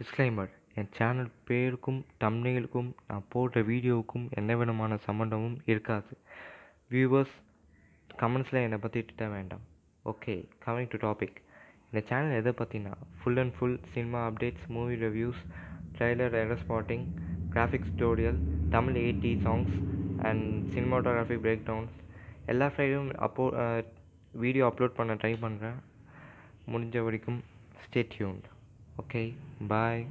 Disclaimer என் channel பேருக்கும் தம்ப்நெயிலுக்கும் நான் போடுற வீடியோவுக்கும் எந்த விதமான சம்மந்தமும் இருக்காது. வியூவர்ஸ் கமெண்ட்ஸில் என்னை பற்றி திட்ட வேண்டாம். ஓகே கமிங் டு டாபிக் இந்த சேனல் எதை பற்றினா full and full cinema updates movie reviews trailer error spotting graphics tutorial Tamil eighty songs and cinematography breakdowns எல்லா ஃப்ரைடும் அப்போ வீடியோ அப்லோட் பண்ண ட்ரை பண்ணுறேன் முடிஞ்ச வரைக்கும் ஸ்டே ஓகே பாய்